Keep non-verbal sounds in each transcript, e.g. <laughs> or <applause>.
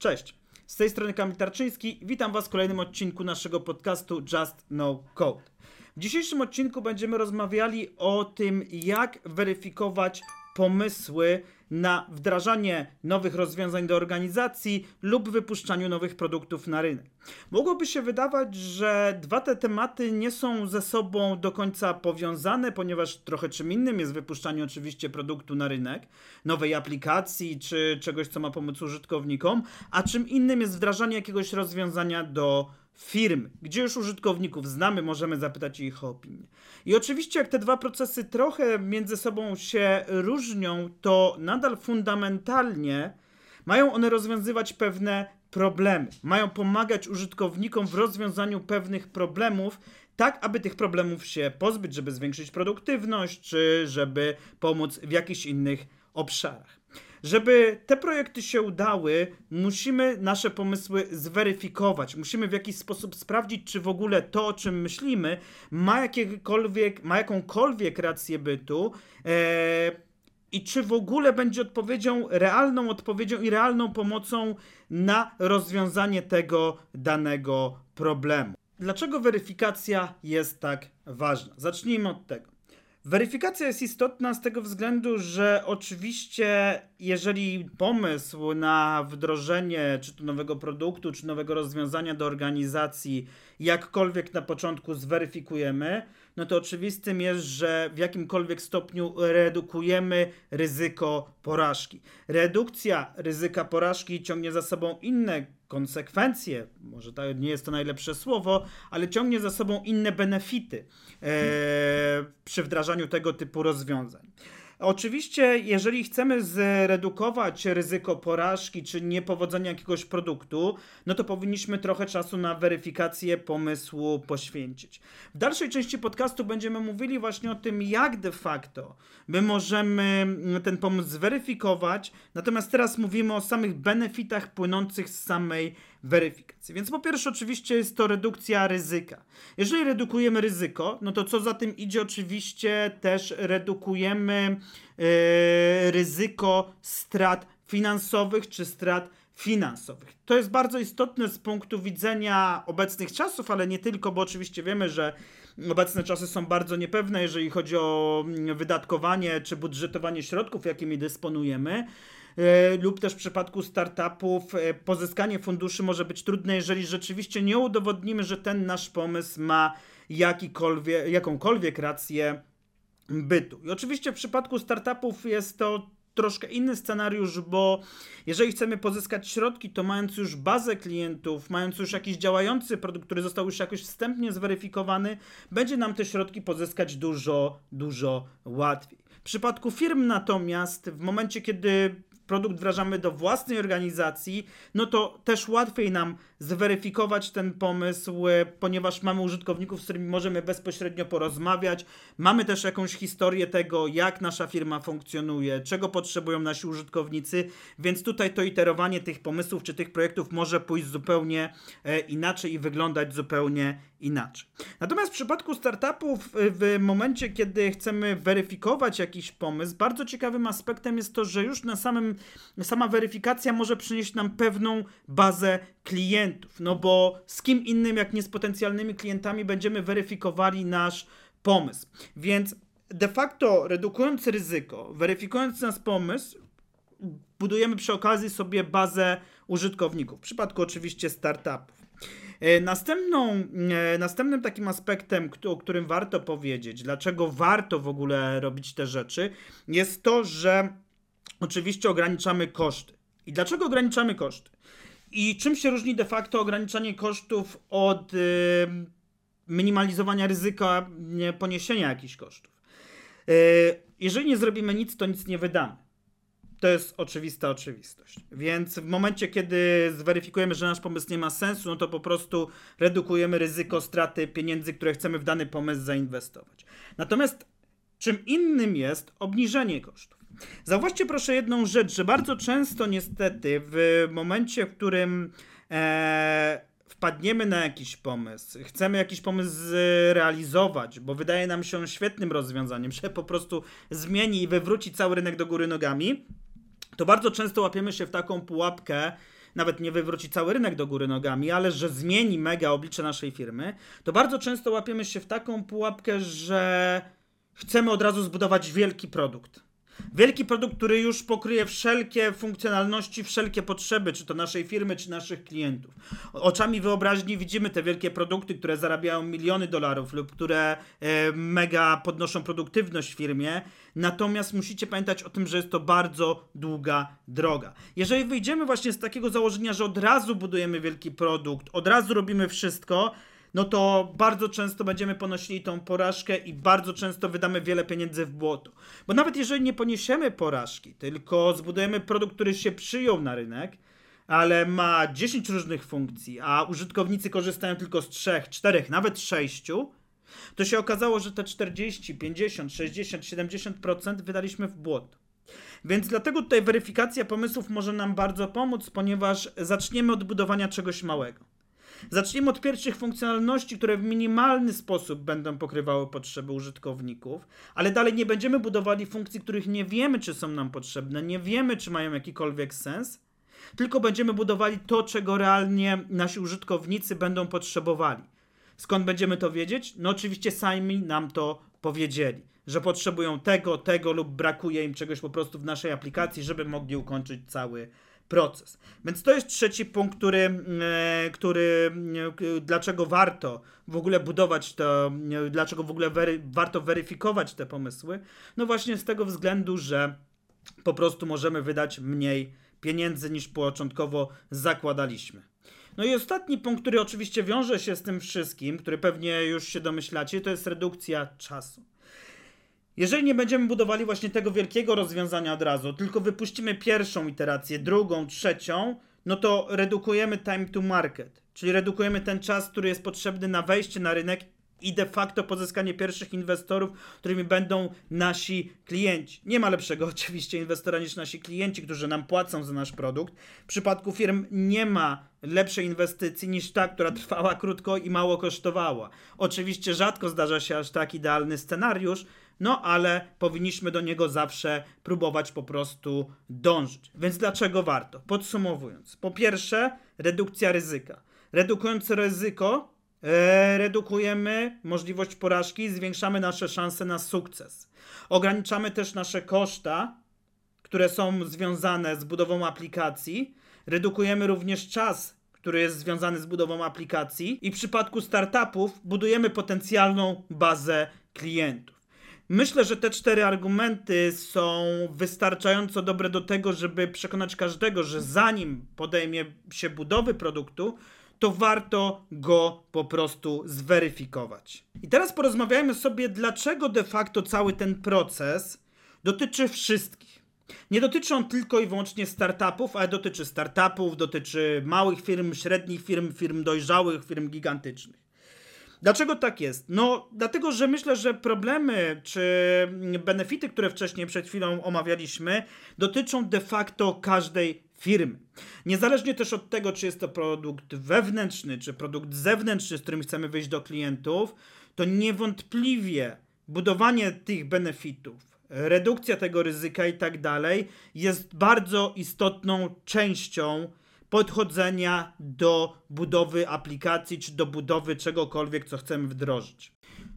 Cześć, z tej strony Kamil Tarczyński. Witam Was w kolejnym odcinku naszego podcastu Just No Code. W dzisiejszym odcinku będziemy rozmawiali o tym, jak weryfikować pomysły na wdrażanie nowych rozwiązań do organizacji lub wypuszczaniu nowych produktów na rynek. Mogłoby się wydawać, że dwa te tematy nie są ze sobą do końca powiązane, ponieważ trochę czym innym jest wypuszczanie oczywiście produktu na rynek, nowej aplikacji czy czegoś, co ma pomóc użytkownikom, a czym innym jest wdrażanie jakiegoś rozwiązania do firmy, gdzie już użytkowników znamy, możemy zapytać ich o opinię. I oczywiście, jak te dwa procesy trochę między sobą się różnią, to nadal fundamentalnie mają one rozwiązywać pewne problemy, mają pomagać użytkownikom w rozwiązaniu pewnych problemów, tak aby tych problemów się pozbyć, żeby zwiększyć produktywność, czy żeby pomóc w jakichś innych obszarach. Żeby te projekty się udały, musimy nasze pomysły zweryfikować. Musimy w jakiś sposób sprawdzić, czy w ogóle to, o czym myślimy, ma, ma jakąkolwiek rację bytu. E, i czy w ogóle będzie odpowiedzią, realną odpowiedzią i realną pomocą na rozwiązanie tego danego problemu. Dlaczego weryfikacja jest tak ważna? Zacznijmy od tego. Weryfikacja jest istotna z tego względu, że oczywiście, jeżeli pomysł na wdrożenie czy to nowego produktu, czy nowego rozwiązania do organizacji jakkolwiek na początku zweryfikujemy, no to oczywistym jest, że w jakimkolwiek stopniu redukujemy ryzyko porażki. Redukcja ryzyka porażki ciągnie za sobą inne konsekwencje, może to nie jest to najlepsze słowo, ale ciągnie za sobą inne benefity e, przy wdrażaniu tego typu rozwiązań. Oczywiście, jeżeli chcemy zredukować ryzyko porażki czy niepowodzenia jakiegoś produktu, no to powinniśmy trochę czasu na weryfikację pomysłu poświęcić. W dalszej części podcastu będziemy mówili właśnie o tym, jak de facto my możemy ten pomysł zweryfikować, natomiast teraz mówimy o samych benefitach płynących z samej weryfikacji. Więc po pierwsze, oczywiście jest to redukcja ryzyka. Jeżeli redukujemy ryzyko, no to co za tym idzie, oczywiście też redukujemy yy, ryzyko strat finansowych czy strat finansowych. To jest bardzo istotne z punktu widzenia obecnych czasów, ale nie tylko, bo oczywiście wiemy, że obecne czasy są bardzo niepewne, jeżeli chodzi o mm, wydatkowanie czy budżetowanie środków, jakimi dysponujemy. E, lub też w przypadku startupów e, pozyskanie funduszy może być trudne, jeżeli rzeczywiście nie udowodnimy, że ten nasz pomysł ma jakikolwiek, jakąkolwiek rację bytu. I oczywiście w przypadku startupów jest to troszkę inny scenariusz, bo jeżeli chcemy pozyskać środki, to mając już bazę klientów, mając już jakiś działający produkt, który został już jakoś wstępnie zweryfikowany, będzie nam te środki pozyskać dużo, dużo łatwiej. W przypadku firm natomiast, w momencie kiedy produkt wdrażamy do własnej organizacji, no to też łatwiej nam zweryfikować ten pomysł, e, ponieważ mamy użytkowników, z którymi możemy bezpośrednio porozmawiać. Mamy też jakąś historię tego, jak nasza firma funkcjonuje, czego potrzebują nasi użytkownicy, więc tutaj to iterowanie tych pomysłów czy tych projektów może pójść zupełnie e, inaczej i wyglądać zupełnie inaczej. Natomiast w przypadku startupów, e, w momencie, kiedy chcemy weryfikować jakiś pomysł, bardzo ciekawym aspektem jest to, że już na samym, sama weryfikacja może przynieść nam pewną bazę klientów. No bo z kim innym, jak nie z potencjalnymi klientami, będziemy weryfikowali nasz pomysł. Więc de facto redukując ryzyko, weryfikując nasz pomysł, budujemy przy okazji sobie bazę użytkowników. W przypadku oczywiście startupów. E, następną, e, następnym takim aspektem, o którym warto powiedzieć, dlaczego warto w ogóle robić te rzeczy, jest to, że oczywiście ograniczamy koszty. I dlaczego ograniczamy koszty? I czym się różni de facto ograniczanie kosztów od yy, minimalizowania ryzyka nie, poniesienia jakichś kosztów? Yy, jeżeli nie zrobimy nic, to nic nie wydamy. To jest oczywista oczywistość. Więc w momencie, kiedy zweryfikujemy, że nasz pomysł nie ma sensu, no to po prostu redukujemy ryzyko straty pieniędzy, które chcemy w dany pomysł zainwestować. Natomiast czym innym jest obniżenie kosztów. Zauważcie proszę jedną rzecz, że bardzo często niestety w momencie, w którym e, wpadniemy na jakiś pomysł, chcemy jakiś pomysł zrealizować, bo wydaje nam się świetnym rozwiązaniem, <laughs> że po prostu zmieni i wywróci cały rynek do góry nogami, to bardzo często łapiemy się w taką pułapkę, nawet nie wywróci cały rynek do góry nogami, ale że zmieni mega oblicze naszej firmy, to bardzo często łapiemy się w taką pułapkę, że chcemy od razu zbudować wielki produkt. Wielki produkt, który już pokryje wszelkie funkcjonalności, wszelkie potrzeby, czy to naszej firmy, czy naszych klientów. Oczami wyobraźni widzimy te wielkie produkty, które zarabiają miliony dolarów lub które e, mega podnoszą produktywność w firmie. Natomiast musicie pamiętać o tym, że jest to bardzo długa droga. Jeżeli wyjdziemy właśnie z takiego założenia, że od razu budujemy wielki produkt, od razu robimy wszystko, no to bardzo często będziemy ponosili tą porażkę i bardzo często wydamy wiele pieniędzy w błoto. Bo nawet jeżeli nie poniesiemy porażki, tylko zbudujemy produkt, który się przyjął na rynek, ale ma 10 różnych funkcji, a użytkownicy korzystają tylko z 3, 4, nawet 6, to się okazało, że te 40, 50, 60, 70% wydaliśmy w błoto. Więc dlatego tutaj weryfikacja pomysłów może nam bardzo pomóc, ponieważ zaczniemy od budowania czegoś małego. Zacznijmy od pierwszych funkcjonalności, które w minimalny sposób będą pokrywały potrzeby użytkowników, ale dalej nie będziemy budowali funkcji, których nie wiemy, czy są nam potrzebne, nie wiemy, czy mają jakikolwiek sens, tylko będziemy budowali to, czego realnie nasi użytkownicy będą potrzebowali. Skąd będziemy to wiedzieć? No oczywiście sami nam to powiedzieli, że potrzebują tego, tego lub brakuje im czegoś po prostu w naszej aplikacji, żeby mogli ukończyć cały proces. Więc to jest trzeci punkt, który, e, który e, dlaczego warto w ogóle budować to, e, dlaczego w ogóle wery, warto weryfikować te pomysły. No właśnie z tego względu, że po prostu możemy wydać mniej pieniędzy niż początkowo zakładaliśmy. No i ostatni punkt, który oczywiście wiąże się z tym wszystkim, który pewnie już się domyślacie, to jest redukcja czasu. Jeżeli nie będziemy budowali właśnie tego wielkiego rozwiązania od razu, tylko wypuścimy pierwszą iterację, drugą, trzecią, no to redukujemy time to market, czyli redukujemy ten czas, który jest potrzebny na wejście na rynek i de facto pozyskanie pierwszych inwestorów, którymi będą nasi klienci. Nie ma lepszego <laughs> oczywiście inwestora niż nasi klienci, którzy nam płacą za nasz produkt. W przypadku firm nie ma lepszej inwestycji niż ta, która trwała krótko i mało kosztowała. Oczywiście rzadko zdarza się aż tak idealny scenariusz, no ale powinniśmy do niego zawsze próbować po prostu dążyć. Więc dlaczego warto? Podsumowując, po pierwsze, redukcja ryzyka. Redukując ryzyko, e, redukujemy możliwość porażki, zwiększamy nasze szanse na sukces. Ograniczamy też nasze koszta, które są związane z budową aplikacji. Redukujemy również czas, który jest związany z budową aplikacji, i w przypadku startupów budujemy potencjalną bazę klientów. Myślę, że te cztery argumenty są wystarczająco dobre do tego, żeby przekonać każdego, że zanim podejmie się budowy produktu, to warto go po prostu zweryfikować. I teraz porozmawiajmy sobie, dlaczego de facto cały ten proces dotyczy wszystkich. Nie dotyczy on tylko i wyłącznie startupów, ale dotyczy startupów, dotyczy małych firm, średnich firm, firm dojrzałych, firm gigantycznych. Dlaczego tak jest? No, dlatego, że myślę, że problemy czy benefity, które wcześniej przed chwilą omawialiśmy, dotyczą de facto każdej firmy. Niezależnie też od tego, czy jest to produkt wewnętrzny, czy produkt zewnętrzny, z którym chcemy wyjść do klientów, to niewątpliwie budowanie tych benefitów, redukcja tego ryzyka i tak dalej jest bardzo istotną częścią podchodzenia do budowy aplikacji czy do budowy czegokolwiek, co chcemy wdrożyć.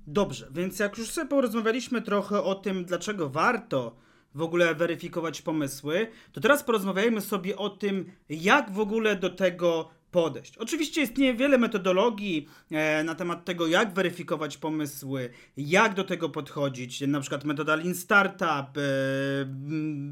Dobrze, więc jak już sobie porozmawialiśmy trochę o tym, dlaczego warto w ogóle weryfikować pomysły, to teraz porozmawiajmy sobie o tym, jak w ogóle do tego podejść. Oczywiście istnieje wiele metodologii e, na temat tego, jak weryfikować pomysły, jak do tego podchodzić, na przykład metoda Lean Startup, e,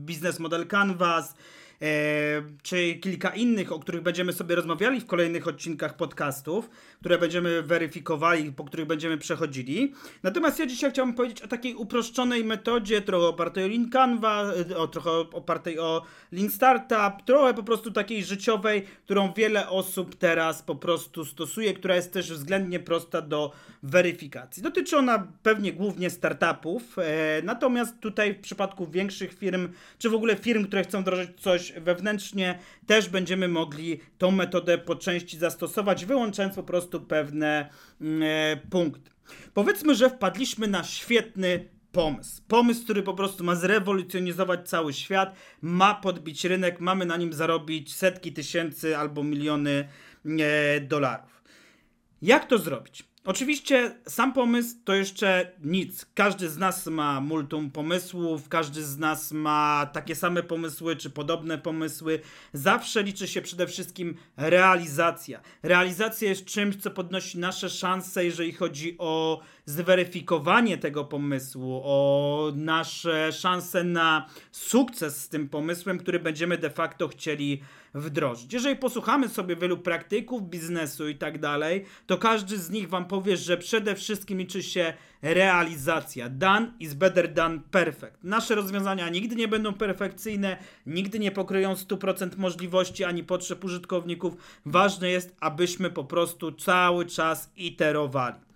Business Model Canvas, E, czy kilka innych, o których będziemy sobie rozmawiali w kolejnych odcinkach podcastów, które będziemy weryfikowali, po których będziemy przechodzili. Natomiast ja dzisiaj chciałbym powiedzieć o takiej uproszczonej metodzie, trochę opartej o Lean Canva, e, o, trochę opartej o Lean Startup, trochę po prostu takiej życiowej, którą wiele osób teraz po prostu stosuje, która jest też względnie prosta do weryfikacji. Dotyczy ona pewnie głównie startupów, e, natomiast tutaj w przypadku większych firm, czy w ogóle firm, które chcą wdrożyć coś wewnętrznie, też będziemy mogli tą metodę po części zastosować, wyłączając po prostu pewne mm, e, punkty. Powiedzmy, że wpadliśmy na świetny pomysł. Pomysł, który po prostu ma zrewolucjonizować cały świat, ma podbić rynek, mamy na nim zarobić setki tysięcy albo miliony e, dolarów. Jak to zrobić? Oczywiście sam pomysł to jeszcze nic. Każdy z nas ma multum pomysłów, każdy z nas ma takie same pomysły czy podobne pomysły. Zawsze liczy się przede wszystkim realizacja. Realizacja jest czymś, co podnosi nasze szanse, jeżeli chodzi o zweryfikowanie tego pomysłu, o nasze szanse na sukces z tym pomysłem, który będziemy de facto chcieli wdrożyć. Jeżeli posłuchamy sobie wielu praktyków biznesu i tak dalej, to każdy z nich wam powie, że przede wszystkim liczy się realizacja. Done is better than perfect. Nasze rozwiązania nigdy nie będą perfekcyjne, nigdy nie pokryją 100% możliwości ani potrzeb użytkowników. Ważne jest, abyśmy po prostu cały czas iterowali.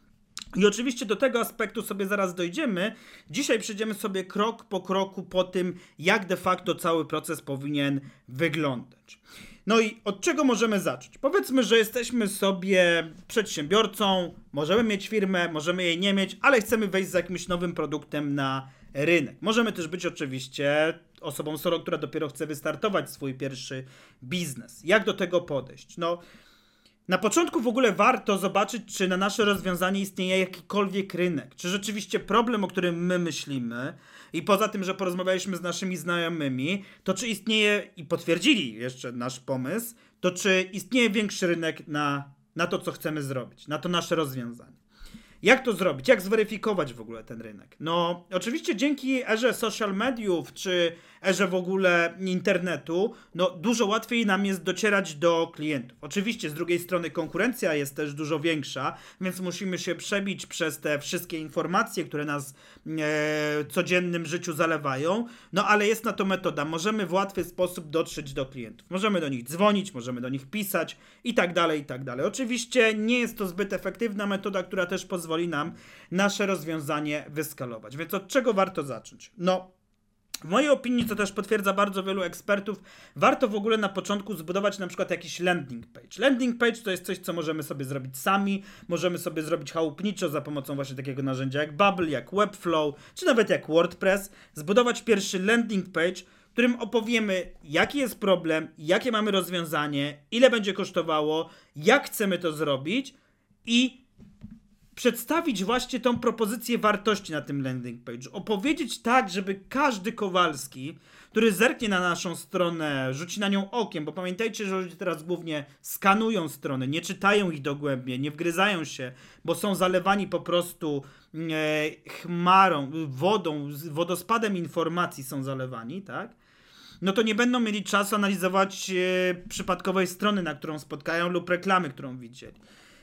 I oczywiście do tego aspektu sobie zaraz dojdziemy. Dzisiaj przejdziemy sobie krok po kroku po tym, jak de facto cały proces powinien wyglądać. No i od czego możemy zacząć? Powiedzmy, że jesteśmy sobie przedsiębiorcą, możemy mieć firmę, możemy jej nie mieć, ale chcemy wejść z jakimś nowym produktem na rynek. Możemy też być oczywiście osobą solo, która dopiero chce wystartować swój pierwszy biznes. Jak do tego podejść? No, na początku w ogóle warto zobaczyć, czy na nasze rozwiązanie istnieje jakikolwiek rynek. Czy rzeczywiście problem, o którym my myślimy, i poza tym, że porozmawialiśmy z naszymi znajomymi, to czy istnieje, i potwierdzili jeszcze nasz pomysł, to czy istnieje większy rynek na, na to, co chcemy zrobić, na to nasze rozwiązanie. Jak to zrobić? Jak zweryfikować w ogóle ten rynek? No, oczywiście dzięki erze social mediów, czy erze w ogóle internetu, no dużo łatwiej nam jest docierać do klientów. Oczywiście z drugiej strony konkurencja jest też dużo większa, więc musimy się przebić przez te wszystkie informacje, które nas e, codziennym życiu zalewają, no ale jest na to metoda. Możemy w łatwy sposób dotrzeć do klientów. Możemy do nich dzwonić, możemy do nich pisać i tak dalej, i tak dalej. Oczywiście nie jest to zbyt efektywna metoda, która też pozwoli nam nasze rozwiązanie wyskalować. Więc od czego warto zacząć? No, w mojej opinii, co też potwierdza bardzo wielu ekspertów, warto w ogóle na początku zbudować na przykład jakiś landing page. Landing page to jest coś, co możemy sobie zrobić sami, możemy sobie zrobić chałupniczo za pomocą właśnie takiego narzędzia jak Bubble, jak Webflow, czy nawet jak WordPress. Zbudować pierwszy landing page, w którym opowiemy, jaki jest problem, jakie mamy rozwiązanie, ile będzie kosztowało, jak chcemy to zrobić i przedstawić właśnie tą propozycję wartości na tym landing page. Opowiedzieć tak, żeby każdy Kowalski, który zerknie na naszą stronę, rzuci na nią okiem, bo pamiętajcie, że ludzie teraz głównie skanują strony, nie czytają ich dogłębnie, nie wgryzają się, bo są zalewani po prostu e, chmarą, wodą, wodospadem informacji są zalewani, tak? no to nie będą mieli czasu analizować e, przypadkowej strony, na którą spotkają lub reklamy, którą widzieli.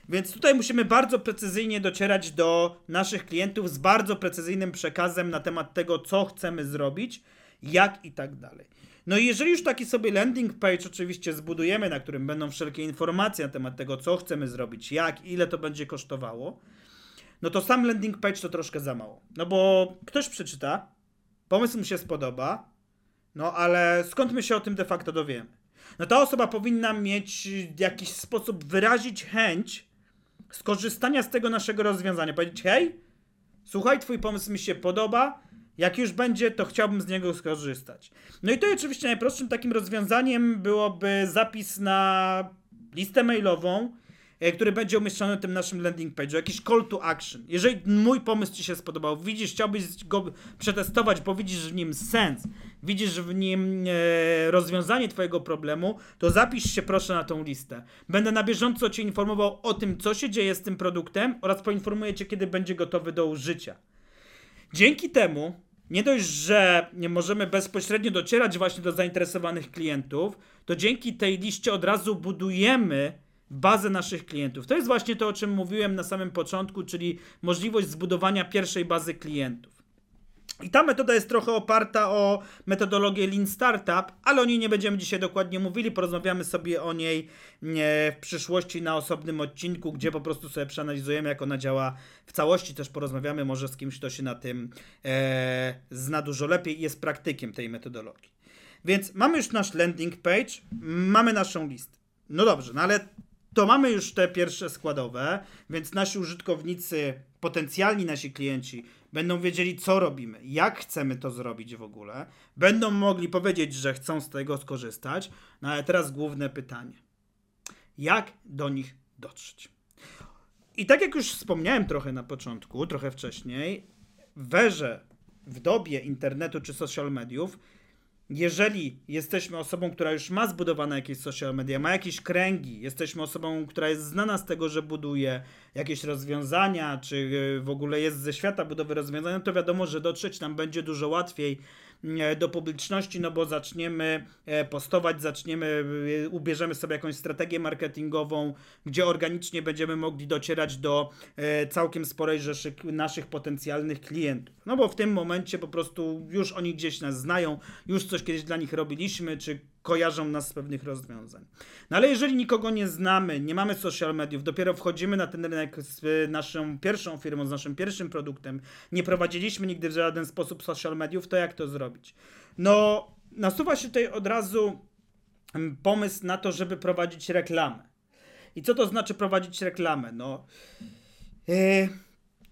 Więc tutaj musimy bardzo precyzyjnie docierać do naszych klientów z bardzo precyzyjnym przekazem na temat tego, co chcemy zrobić, jak i tak dalej. No i jeżeli już taki sobie landing page oczywiście zbudujemy, na którym będą wszelkie informacje na temat tego, co chcemy zrobić, jak, ile to będzie kosztowało, no to sam landing page to troszkę za mało. No bo ktoś przeczyta, pomysł mu się spodoba, no ale skąd my się o tym de facto dowiemy? No ta osoba powinna mieć jakiś sposób wyrazić chęć skorzystania z tego naszego rozwiązania. Powiedzieć, hej, słuchaj, twój pomysł mi się podoba, jak już będzie, to chciałbym z niego skorzystać. No i to oczywiście najprostszym takim rozwiązaniem byłoby zapis na listę mailową, który będzie umieszczony na tym naszym landing page'u, jakiś call to action. Jeżeli mój pomysł Ci się spodobał, widzisz, chciałbyś go przetestować, bo widzisz w nim sens, widzisz w nim e, rozwiązanie Twojego problemu, to zapisz się proszę na tą listę. Będę na bieżąco Cię informował o tym, co się dzieje z tym produktem oraz poinformuję Cię, kiedy będzie gotowy do użycia. Dzięki temu nie dość, że możemy bezpośrednio docierać właśnie do zainteresowanych klientów, to dzięki tej liście od razu budujemy bazę naszych klientów. To jest właśnie to, o czym mówiłem na samym początku, czyli możliwość zbudowania pierwszej bazy klientów. I ta metoda jest trochę oparta o metodologię Lean Startup, ale o niej nie będziemy dzisiaj dokładnie mówili. Porozmawiamy sobie o niej w przyszłości na osobnym odcinku, gdzie po prostu sobie przeanalizujemy, jak ona działa w całości. Też porozmawiamy może z kimś, kto się na tym e, zna dużo lepiej i jest praktykiem tej metodologii. Więc mamy już nasz landing page, mamy naszą listę. No dobrze, no ale to mamy już te pierwsze składowe, więc nasi użytkownicy, potencjalni nasi klienci będą wiedzieli, co robimy, jak chcemy to zrobić w ogóle, będą mogli powiedzieć, że chcą z tego skorzystać. No ale teraz główne pytanie: jak do nich dotrzeć? I tak jak już wspomniałem trochę na początku, trochę wcześniej, w erze, w dobie internetu czy social mediów, jeżeli jesteśmy osobą, która już ma zbudowane jakieś social media, ma jakieś kręgi, jesteśmy osobą, która jest znana z tego, że buduje jakieś rozwiązania, czy y, w ogóle jest ze świata budowy rozwiązań, no to wiadomo, że dotrzeć nam będzie dużo łatwiej E, do publiczności, no bo zaczniemy e, postować, zaczniemy, e, ubierzemy sobie jakąś strategię marketingową, gdzie organicznie będziemy mogli docierać do całkiem sporej rzeszy naszych potencjalnych klientów. No bo w tym momencie po prostu już oni gdzieś nas znają, już coś kiedyś dla nich robiliśmy, czy kojarzą nas z pewnych rozwiązań. No ale jeżeli nikogo nie znamy, nie mamy social mediów, dopiero wchodzimy na ten rynek z naszą pierwszą firmą, z naszym pierwszym produktem, nie prowadziliśmy nigdy w żaden sposób social mediów, to jak to zrobić? No, nasuwa się tutaj od razu mm, pomysł na to, żeby prowadzić reklamę. I co to znaczy prowadzić reklamę? No. Yy,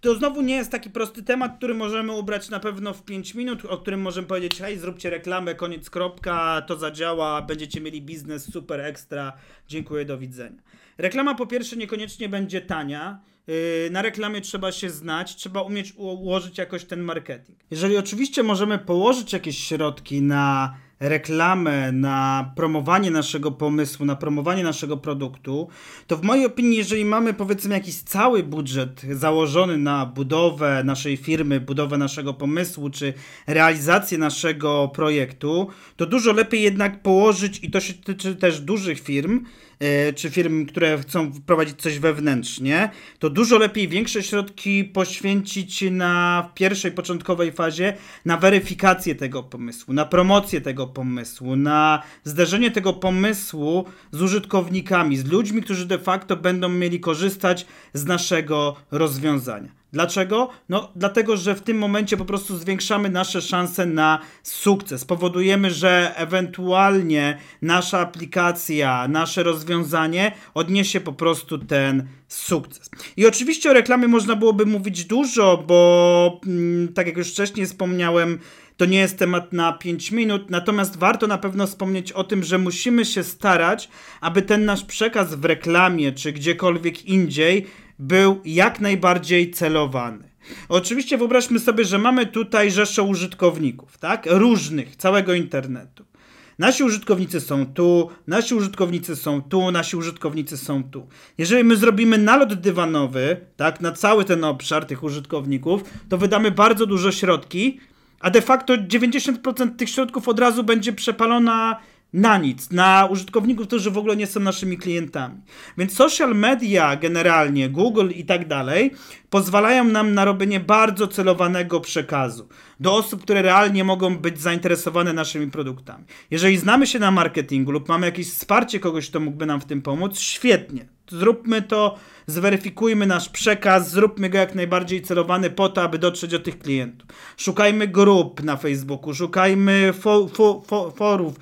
to znowu nie jest taki prosty temat, który możemy ubrać na pewno w 5 minut, o którym możemy powiedzieć, hej, zróbcie reklamę, koniec, kropka, to zadziała, będziecie mieli biznes super ekstra, dziękuję, do widzenia. Reklama po pierwsze niekoniecznie będzie tania, yy, na reklamie trzeba się znać, trzeba umieć ułożyć jakoś ten marketing. Jeżeli oczywiście możemy położyć jakieś środki na reklamę, na promowanie naszego pomysłu, na promowanie naszego produktu, to w mojej opinii, jeżeli mamy powiedzmy jakiś cały budżet założony na budowę naszej firmy, budowę naszego pomysłu, czy realizację naszego projektu, to dużo lepiej jednak położyć, i to się tyczy też dużych firm, czy firm, które chcą wprowadzić coś wewnętrznie, to dużo lepiej większe środki poświęcić na pierwszej, początkowej fazie na weryfikację tego pomysłu, na promocję tego pomysłu, na zderzenie tego pomysłu z użytkownikami, z ludźmi, którzy de facto będą mieli korzystać z naszego rozwiązania. Dlaczego? No, dlatego, że w tym momencie po prostu zwiększamy nasze szanse na sukces. Powodujemy, że ewentualnie nasza aplikacja, nasze rozwiązanie odniesie po prostu ten sukces. I oczywiście o reklamie można byłoby mówić dużo, bo mm, tak jak już wcześniej wspomniałem, to nie jest temat na 5 minut, natomiast warto na pewno wspomnieć o tym, że musimy się starać, aby ten nasz przekaz w reklamie czy gdziekolwiek indziej był jak najbardziej celowany. Oczywiście wyobraźmy sobie, że mamy tutaj rzeszę użytkowników, tak? Różnych, całego internetu. Nasi użytkownicy są tu, nasi użytkownicy są tu, nasi użytkownicy są tu. Jeżeli my zrobimy nalot dywanowy, tak, na cały ten obszar tych użytkowników, to wydamy bardzo dużo środki, a de facto 90% tych środków od razu będzie przepalona na nic, na użytkowników, którzy w ogóle nie są naszymi klientami. Więc social media generalnie, Google i tak dalej, pozwalają nam na robienie bardzo celowanego przekazu do osób, które realnie mogą być zainteresowane naszymi produktami. Jeżeli znamy się na marketingu lub mamy jakieś wsparcie kogoś, kto mógłby nam w tym pomóc, świetnie. Zróbmy to, zweryfikujmy nasz przekaz, zróbmy go jak najbardziej celowany po to, aby dotrzeć do tych klientów. Szukajmy grup na Facebooku, szukajmy fo, fo, fo, forów,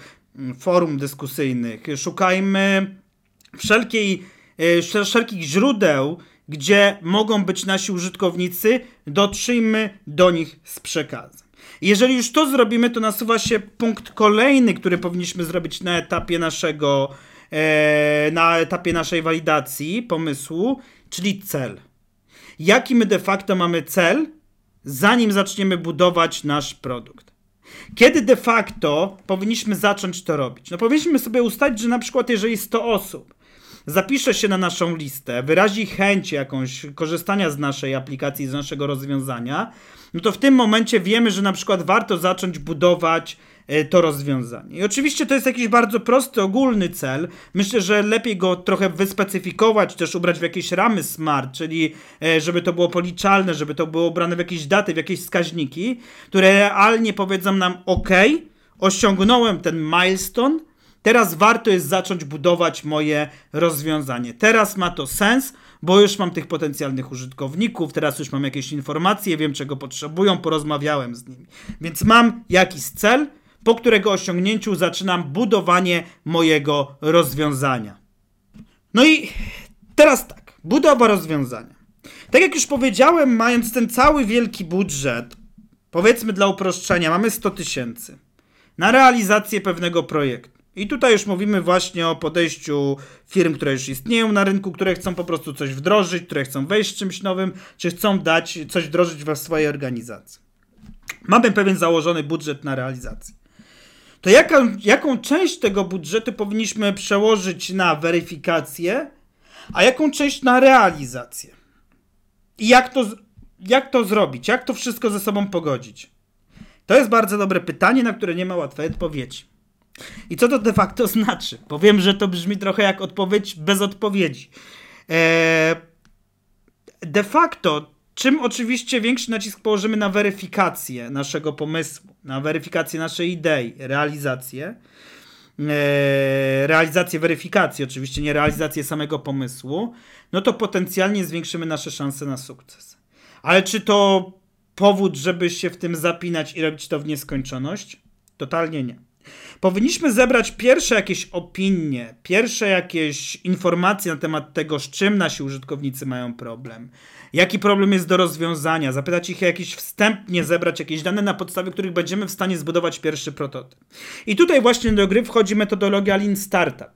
forum dyskusyjnych, szukajmy wszelkiej, e, wszelkich źródeł, gdzie mogą być nasi użytkownicy, dotrzyjmy do nich z przekazem. Jeżeli już to zrobimy, to nasuwa się punkt kolejny, który powinniśmy zrobić na etapie naszego, e, na etapie naszej walidacji pomysłu, czyli cel. Jaki my de facto mamy cel, zanim zaczniemy budować nasz produkt? Kiedy de facto powinniśmy zacząć to robić? No powinniśmy sobie ustalić, że na przykład jeżeli 100 osób zapisze się na naszą listę, wyrazi chęć jakąś korzystania z naszej aplikacji, z naszego rozwiązania, no to w tym momencie wiemy, że na przykład warto zacząć budować to rozwiązanie. I oczywiście to jest jakiś bardzo prosty, ogólny cel. Myślę, że lepiej go trochę wyspecyfikować, też ubrać w jakieś ramy smart, czyli e, żeby to było policzalne, żeby to było ubrane w jakieś daty, w jakieś wskaźniki, które realnie powiedzą nam: OK, osiągnąłem ten milestone, teraz warto jest zacząć budować moje rozwiązanie. Teraz ma to sens bo już mam tych potencjalnych użytkowników, teraz już mam jakieś informacje, wiem czego potrzebują, porozmawiałem z nimi. Więc mam jakiś cel, po którego osiągnięciu zaczynam budowanie mojego rozwiązania. No i teraz tak, budowa rozwiązania. Tak jak już powiedziałem, mając ten cały wielki budżet, powiedzmy dla uproszczenia, mamy 100 tysięcy na realizację pewnego projektu. I tutaj już mówimy właśnie o podejściu firm, które już istnieją na rynku, które chcą po prostu coś wdrożyć, które chcą wejść z czymś nowym, czy chcą dać coś wdrożyć we swojej organizacji. Mamy pewien założony budżet na realizację. To jaka, jaką część tego budżetu powinniśmy przełożyć na weryfikację, a jaką część na realizację? I jak to, jak to zrobić? Jak to wszystko ze sobą pogodzić? To jest bardzo dobre pytanie, na które nie ma łatwej odpowiedzi. I co to de facto <laughs> znaczy? Powiem, że to brzmi trochę jak odpowiedź bez odpowiedzi. Eee, de facto, czym oczywiście większy nacisk położymy na weryfikację naszego pomysłu, na weryfikację naszej idei, realizację, eee, realizację weryfikacji, oczywiście nie realizację samego pomysłu, no to potencjalnie zwiększymy nasze szanse na sukces. Ale czy to powód, żeby się w tym zapinać i robić to w nieskończoność? Totalnie nie. Powinniśmy zebrać pierwsze jakieś opinie, pierwsze jakieś informacje na temat tego, z czym nasi użytkownicy mają problem, jaki problem jest do rozwiązania, zapytać ich jakieś wstępnie, zebrać jakieś dane, na podstawie których będziemy w stanie zbudować pierwszy prototyp. I tutaj właśnie do gry wchodzi metodologia Lean Startup.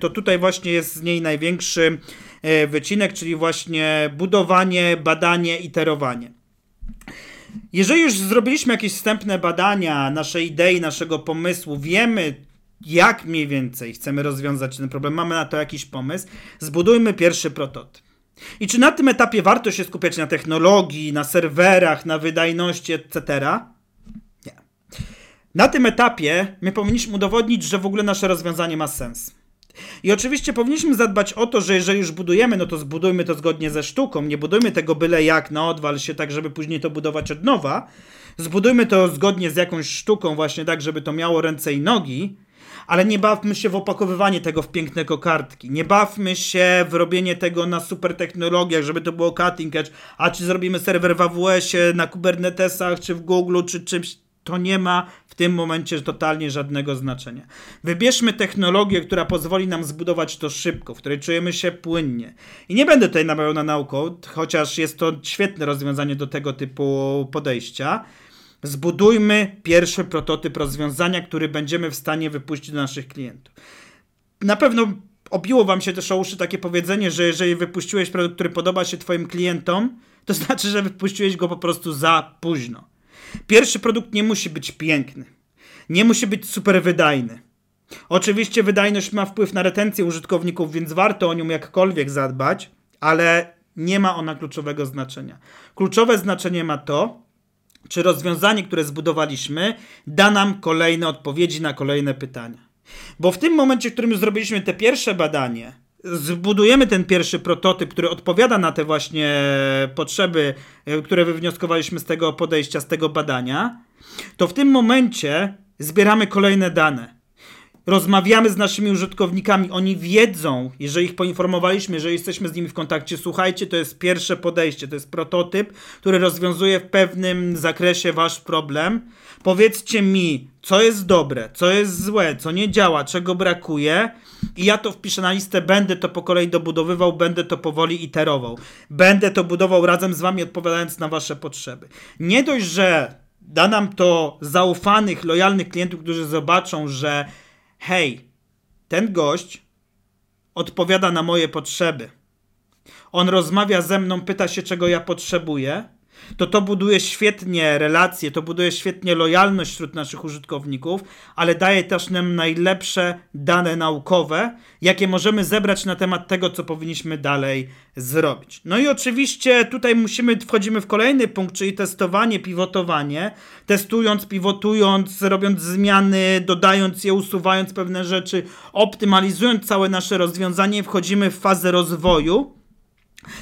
To tutaj właśnie jest z niej największy e, wycinek, czyli właśnie budowanie, badanie, iterowanie. Jeżeli już zrobiliśmy jakieś wstępne badania naszej idei, naszego pomysłu, wiemy, jak mniej więcej chcemy rozwiązać ten problem, mamy na to jakiś pomysł, zbudujmy pierwszy prototyp. I czy na tym etapie warto się skupiać na technologii, na serwerach, na wydajności, etc.? Nie. Na tym etapie my powinniśmy udowodnić, że w ogóle nasze rozwiązanie ma sens. I oczywiście powinniśmy zadbać o to, że jeżeli już budujemy, no to zbudujmy to zgodnie ze sztuką. Nie budujmy tego byle jak na odwal się tak, żeby później to budować od nowa. Zbudujmy to zgodnie z jakąś sztuką, właśnie tak, żeby to miało ręce i nogi. Ale nie bawmy się w opakowywanie tego w piękne kokardki. Nie bawmy się w robienie tego na super technologiach, żeby to było cutting edge. A czy zrobimy serwer w AWS-ie, na Kubernetesach, czy w Google, czy czymś to nie ma w tym momencie totalnie żadnego znaczenia. Wybierzmy technologię, która pozwoli nam zbudować to szybko, w której czujemy się płynnie. I nie będę tutaj namawiał na nauką, chociaż jest to świetne rozwiązanie do tego typu podejścia. Zbudujmy pierwszy prototyp rozwiązania, który będziemy w stanie wypuścić do naszych klientów. Na pewno obiło wam się też o uszy takie powiedzenie, że jeżeli wypuściłeś produkt, który podoba się twoim klientom, to <laughs> znaczy, że wypuściłeś go po prostu za późno. Pierwszy produkt nie musi być piękny. Nie musi być super wydajny. Oczywiście wydajność ma wpływ na retencję użytkowników, więc warto o nią jakkolwiek zadbać, ale nie ma ona kluczowego znaczenia. Kluczowe znaczenie ma to, czy rozwiązanie, które zbudowaliśmy, da nam kolejne odpowiedzi na kolejne pytania. Bo w tym momencie, w którym zrobiliśmy te pierwsze badanie, zbudujemy ten pierwszy prototyp, który odpowiada na te właśnie potrzeby, e, które wywnioskowaliśmy z tego podejścia, z tego badania, to w tym momencie zbieramy kolejne dane. Rozmawiamy z naszymi użytkownikami, oni wiedzą, jeżeli ich poinformowaliśmy, że jesteśmy z nimi w kontakcie, słuchajcie, to jest pierwsze podejście, to jest prototyp, który rozwiązuje w pewnym zakresie wasz problem. Powiedzcie mi, co jest dobre, co jest złe, co nie działa, czego brakuje, i ja to wpiszę na listę, będę to po kolei dobudowywał, będę to powoli iterował. Będę to budował razem z wami, odpowiadając na wasze potrzeby. Nie dość, że da nam to zaufanych, lojalnych klientów, którzy zobaczą, że hej, ten gość odpowiada na moje potrzeby. On rozmawia ze mną, pyta się, czego ja potrzebuję to to buduje świetnie relacje, to buduje świetnie lojalność wśród naszych użytkowników, ale daje też nam najlepsze dane naukowe, jakie możemy zebrać na temat tego, co powinniśmy dalej zrobić. No i oczywiście tutaj musimy, wchodzimy w kolejny punkt, czyli testowanie, pivotowanie. Testując, pivotując, robiąc zmiany, dodając je, usuwając pewne rzeczy, optymalizując całe nasze rozwiązanie, wchodzimy w fazę rozwoju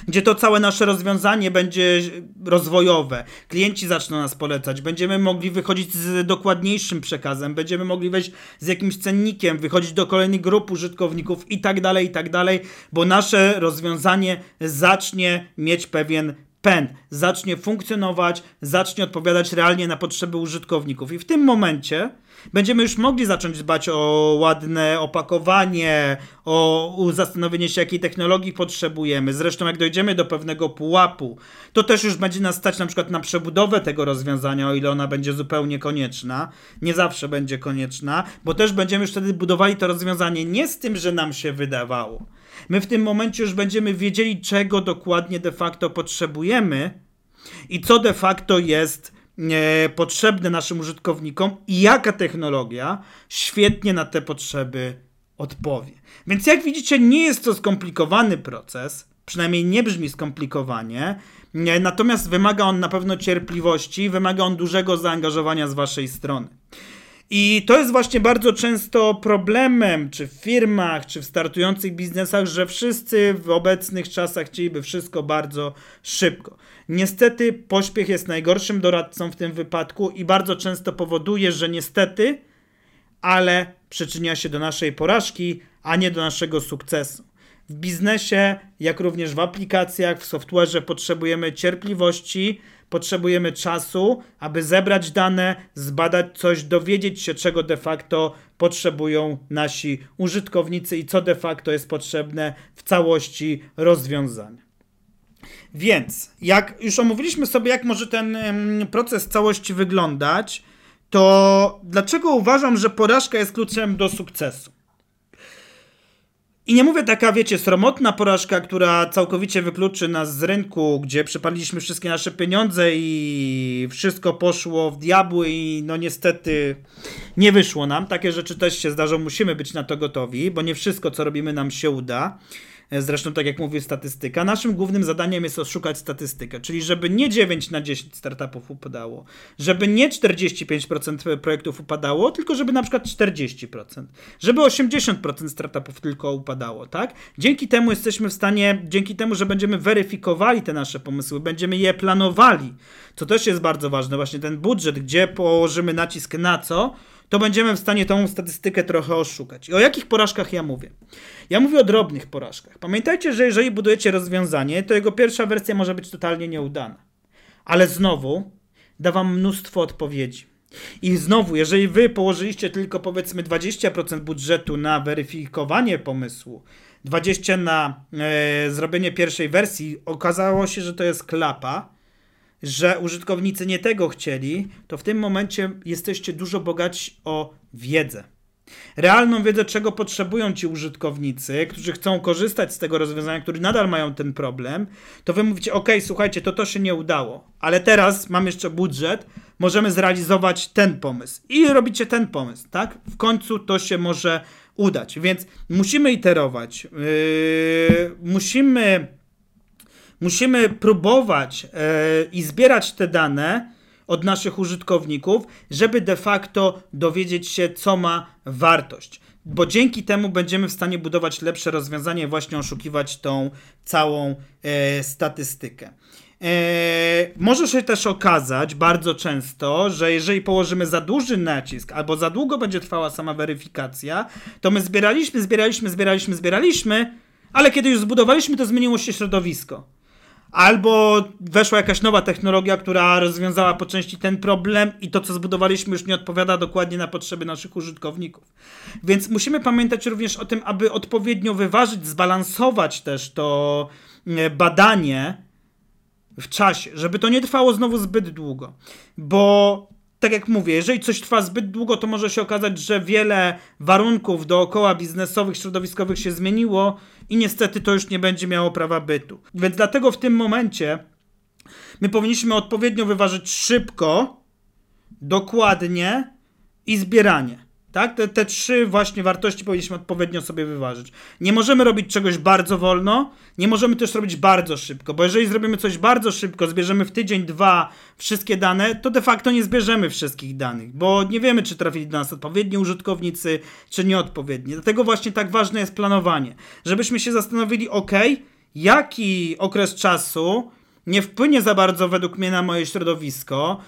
gdzie to całe nasze rozwiązanie będzie rozwojowe. Klienci zaczną nas polecać, będziemy mogli wychodzić z dokładniejszym przekazem, będziemy mogli wejść z jakimś cennikiem, wychodzić do kolejnych grup użytkowników i tak dalej, i tak dalej, bo nasze rozwiązanie zacznie mieć pewien pęd zacznie funkcjonować, zacznie odpowiadać realnie na potrzeby użytkowników. I w tym momencie będziemy już mogli zacząć dbać o ładne opakowanie, o zastanowienie się, jakiej technologii potrzebujemy. Zresztą, jak dojdziemy do pewnego pułapu, to też już będzie nas stać na przykład na przebudowę tego rozwiązania, o ile ona będzie zupełnie konieczna. Nie zawsze będzie konieczna, bo też będziemy już wtedy budowali to rozwiązanie nie z tym, że nam się wydawało. My w tym momencie już będziemy wiedzieli, czego dokładnie de facto potrzebujemy i co de facto jest potrzebne naszym użytkownikom i jaka technologia świetnie na te potrzeby odpowie. Więc jak widzicie, nie jest to skomplikowany proces, przynajmniej nie brzmi skomplikowanie, e, natomiast wymaga on na pewno cierpliwości, wymaga on dużego zaangażowania z waszej strony. I to jest właśnie bardzo często problemem, czy w firmach, czy w startujących biznesach, że wszyscy w obecnych czasach chcieliby wszystko bardzo szybko. Niestety pośpiech jest najgorszym doradcą w tym wypadku i bardzo często powoduje, że niestety, ale przyczynia się do naszej porażki, a nie do naszego sukcesu. W biznesie, jak również w aplikacjach, w software'ze potrzebujemy cierpliwości, potrzebujemy czasu, aby zebrać dane, zbadać coś, dowiedzieć się, czego de facto potrzebują nasi użytkownicy i co de facto jest potrzebne w całości rozwiązania. Więc, jak już omówiliśmy sobie, jak może ten proces całości wyglądać, to dlaczego uważam, że porażka jest kluczem do sukcesu? I nie mówię taka, wiecie, sromotna porażka, która całkowicie wykluczy nas z rynku, gdzie przepadliśmy wszystkie nasze pieniądze i wszystko poszło w diabły i no niestety nie wyszło nam. Takie rzeczy też się zdarzą, musimy być na to gotowi, bo nie wszystko, co robimy, nam się uda. Zresztą, tak jak mówi statystyka, naszym głównym zadaniem jest oszukać statystykę, czyli żeby nie 9 na 10 startupów upadało, żeby nie 45% projektów upadało, tylko żeby na przykład 40%, żeby 80% startupów tylko upadało, tak? Dzięki temu jesteśmy w stanie, dzięki temu, że będziemy weryfikowali te nasze pomysły, będziemy je planowali, co też jest bardzo ważne, właśnie ten budżet, gdzie położymy nacisk na co, to będziemy w stanie tą statystykę trochę oszukać. I o jakich porażkach ja mówię? Ja mówię o drobnych porażkach. Pamiętajcie, że jeżeli budujecie rozwiązanie, to jego pierwsza wersja może być totalnie nieudana. Ale znowu da wam mnóstwo odpowiedzi. I znowu, jeżeli wy położyliście tylko powiedzmy 20% budżetu na weryfikowanie pomysłu, 20% na e, zrobienie pierwszej wersji, okazało się, że to jest klapa, że użytkownicy nie tego chcieli, to w tym momencie jesteście dużo bogaci o wiedzę. Realną wiedzę, czego potrzebują ci użytkownicy, którzy chcą korzystać z tego rozwiązania, którzy nadal mają ten problem, to wy mówicie, ok, słuchajcie, to to się nie udało, ale teraz mam jeszcze budżet, możemy zrealizować ten pomysł. I robicie ten pomysł, tak? W końcu to się może udać, więc musimy iterować, yy, musimy Musimy próbować e, i zbierać te dane od naszych użytkowników, żeby de facto dowiedzieć się, co ma wartość. Bo dzięki temu będziemy w stanie budować lepsze rozwiązanie, właśnie oszukiwać tą całą e, statystykę. E, może się też okazać bardzo często, że jeżeli położymy za duży nacisk albo za długo będzie trwała sama weryfikacja, to my zbieraliśmy, zbieraliśmy, zbieraliśmy, zbieraliśmy, ale kiedy już zbudowaliśmy, to zmieniło się środowisko albo weszła jakaś nowa technologia, która rozwiązała po części ten problem i to, co zbudowaliśmy, już nie odpowiada dokładnie na potrzeby naszych użytkowników. Więc musimy pamiętać również o tym, aby odpowiednio wyważyć, zbalansować też to e, badanie w czasie, żeby to nie trwało znowu zbyt długo, bo tak jak mówię, jeżeli coś trwa zbyt długo, to może się okazać, że wiele warunków dookoła biznesowych, środowiskowych się zmieniło i niestety to już nie będzie miało prawa bytu. Więc dlatego w tym momencie my powinniśmy odpowiednio wyważyć szybko, dokładnie i zbieranie. Tak? Te, te trzy właśnie wartości powinniśmy odpowiednio sobie wyważyć. Nie możemy robić czegoś bardzo wolno, nie możemy też robić bardzo szybko, bo jeżeli zrobimy coś bardzo szybko, zbierzemy w tydzień, dwa wszystkie dane, to de facto nie zbierzemy wszystkich danych, bo nie wiemy, czy trafili do nas odpowiedni użytkownicy, czy nieodpowiedni. Dlatego właśnie tak ważne jest planowanie, żebyśmy się zastanowili, ok, jaki okres czasu nie wpłynie za bardzo według mnie na moje środowisko,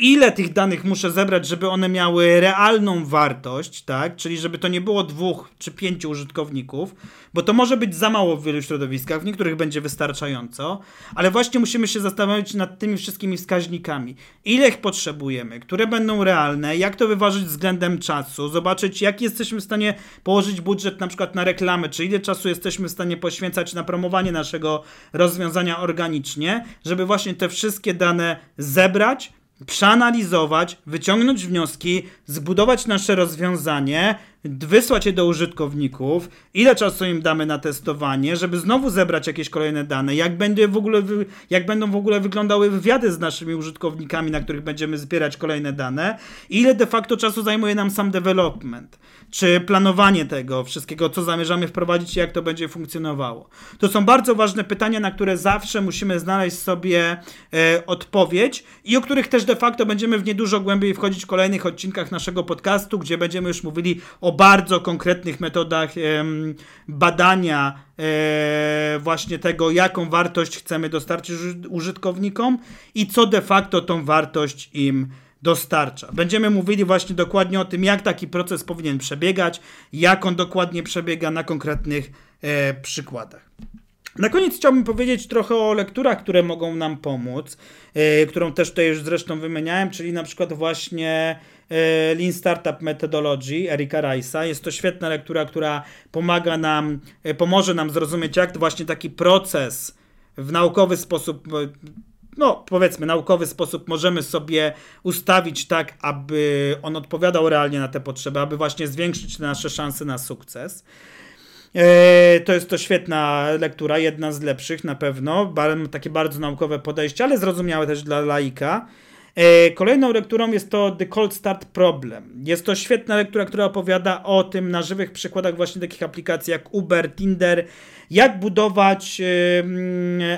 ile tych danych muszę zebrać, żeby one miały realną wartość, tak? Czyli żeby to nie było dwóch czy pięciu użytkowników, bo to może być za mało w wielu środowiskach, w niektórych będzie wystarczająco, ale właśnie musimy się zastanowić nad tymi wszystkimi wskaźnikami. Ile ich potrzebujemy, które będą realne, jak to wyważyć względem czasu, zobaczyć jak jesteśmy w stanie położyć budżet na przykład na reklamy, czy ile czasu jesteśmy w stanie poświęcać na promowanie naszego rozwiązania organicznie, żeby właśnie te wszystkie dane zebrać, przeanalizować, wyciągnąć wnioski, zbudować nasze rozwiązanie, wysłać je do użytkowników, ile czasu im damy na testowanie, żeby znowu zebrać jakieś kolejne dane, jak, będzie w ogóle, jak będą w ogóle wyglądały wywiady z naszymi użytkownikami, na których będziemy zbierać kolejne dane, ile de facto czasu zajmuje nam sam development, czy planowanie tego wszystkiego, co zamierzamy wprowadzić i jak to będzie funkcjonowało. To są bardzo ważne pytania, na które zawsze musimy znaleźć sobie e, odpowiedź i o których też de facto będziemy w niedużo głębiej wchodzić w kolejnych odcinkach naszego podcastu, gdzie będziemy już mówili o bardzo konkretnych metodach badania e, właśnie tego, jaką wartość chcemy dostarczyć użytkownikom i co de facto tą wartość im dostarcza. Będziemy mówili właśnie dokładnie o tym, jak taki proces powinien przebiegać, jak on dokładnie przebiega na konkretnych e, przykładach. Na koniec chciałbym powiedzieć trochę o lekturach, które mogą nam pomóc, yy, którą też tutaj już zresztą wymieniałem, czyli na przykład właśnie yy, Lean Startup Methodology Erika Rice'a. Jest to świetna lektura, która pomaga nam, yy, pomoże nam zrozumieć, jak właśnie taki proces w naukowy sposób no powiedzmy, naukowy sposób możemy sobie ustawić tak, aby on odpowiadał realnie na te potrzeby, aby właśnie zwiększyć nasze szanse na sukces. E, to jest to świetna lektura, jedna z lepszych na pewno. Takie bardzo naukowe podejście, ale zrozumiałe też dla laika. E, kolejną lekturą jest to The Cold Start Problem. Jest to świetna lektura, która opowiada o tym na żywych przykładach właśnie takich aplikacji jak Uber, Tinder, jak budować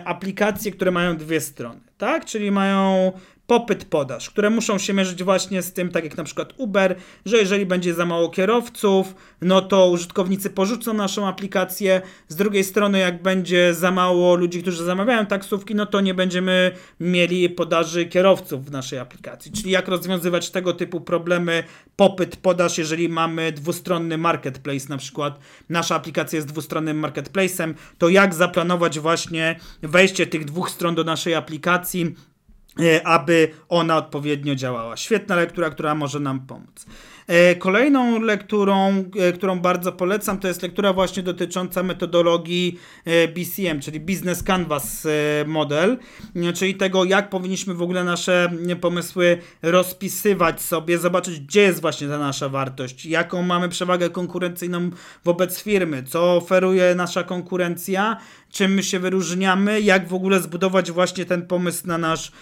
aplikacje, które mają dwie strony, tak? Czyli mają popyt, podaż, które muszą się mierzyć właśnie z tym, tak jak na przykład Uber, że jeżeli będzie za mało kierowców, no to użytkownicy porzucą naszą aplikację. Z drugiej strony, jak będzie za mało ludzi, którzy zamawiają taksówki, no to nie będziemy mieli podaży kierowców w naszej aplikacji. Czyli jak rozwiązywać tego typu problemy, popyt, podaż, jeżeli mamy dwustronny marketplace, na przykład nasza aplikacja jest dwustronnym marketplace'em, to jak zaplanować właśnie wejście tych dwóch stron do naszej aplikacji, aby ona odpowiednio działała. Świetna lektura, która może nam pomóc. E, kolejną lekturą, e, którą bardzo polecam, to jest lektura właśnie dotycząca metodologii BCM, czyli Business Canvas Model, czyli tego, jak powinniśmy w ogóle nasze pomysły rozpisywać sobie, zobaczyć, gdzie jest właśnie ta nasza wartość, jaką mamy przewagę konkurencyjną wobec firmy, co oferuje nasza konkurencja, czym my się wyróżniamy, jak w ogóle zbudować właśnie ten pomysł na nasz,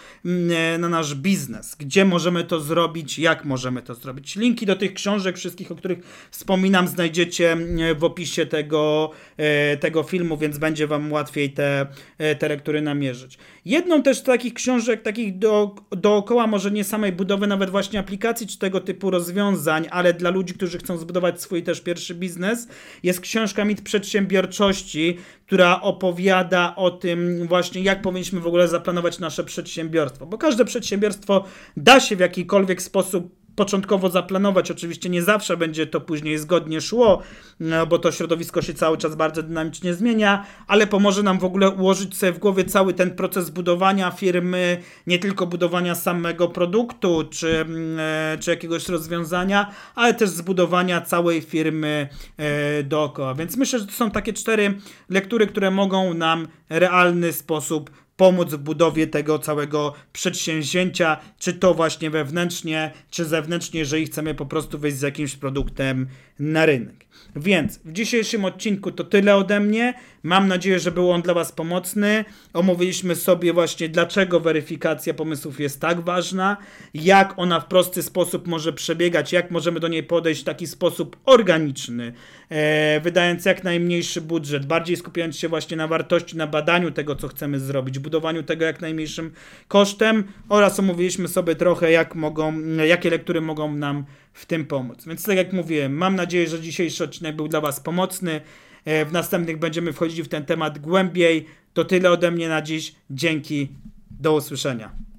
na nasz biznes, gdzie możemy to zrobić, jak możemy to zrobić. Linki do tych książek, wszystkich, o których wspominam, znajdziecie w opisie tego, e, tego filmu, więc będzie Wam łatwiej te, e, te lektury namierzyć. Jedną też z takich książek, takich do, dookoła, może nie samej budowy nawet właśnie aplikacji czy tego typu rozwiązań, ale dla ludzi, którzy chcą zbudować swój też pierwszy biznes, jest książka Mit Przedsiębiorczości, która opowiada o tym właśnie, jak powinniśmy w ogóle zaplanować nasze przedsiębiorstwo. Bo każde przedsiębiorstwo da się w jakikolwiek sposób początkowo zaplanować. Oczywiście nie zawsze będzie to później zgodnie szło, no, bo to środowisko się cały czas bardzo dynamicznie zmienia, ale pomoże nam w ogóle ułożyć sobie w głowie cały ten proces budowania firmy, nie tylko budowania samego produktu czy, mm, e, czy jakiegoś rozwiązania, ale też zbudowania całej firmy e, dookoła. Więc myślę, że to są takie cztery lektury, które mogą nam realny sposób pomóc w budowie tego całego przedsięwzięcia, czy to właśnie wewnętrznie, czy zewnętrznie, jeżeli chcemy po prostu wejść z jakimś produktem na rynek. Więc w dzisiejszym odcinku to tyle ode mnie. Mam nadzieję, że był on dla Was pomocny. Omówiliśmy sobie właśnie, dlaczego weryfikacja pomysłów jest tak ważna, jak ona w prosty sposób może przebiegać, jak możemy do niej podejść w taki sposób organiczny, e, wydając jak najmniejszy budżet, bardziej skupiając się właśnie na wartości, na badaniu tego, co chcemy zrobić, budowaniu tego jak najmniejszym kosztem oraz omówiliśmy sobie trochę, jak mogą, jakie lektury mogą nam w tym pomóc. Więc tak jak mówiłem, mam nadzieję, że dzisiejszy odcinek był dla Was pomocny. E, w następnych będziemy wchodzili w ten temat głębiej. To tyle ode mnie na dziś. Dzięki. Do usłyszenia.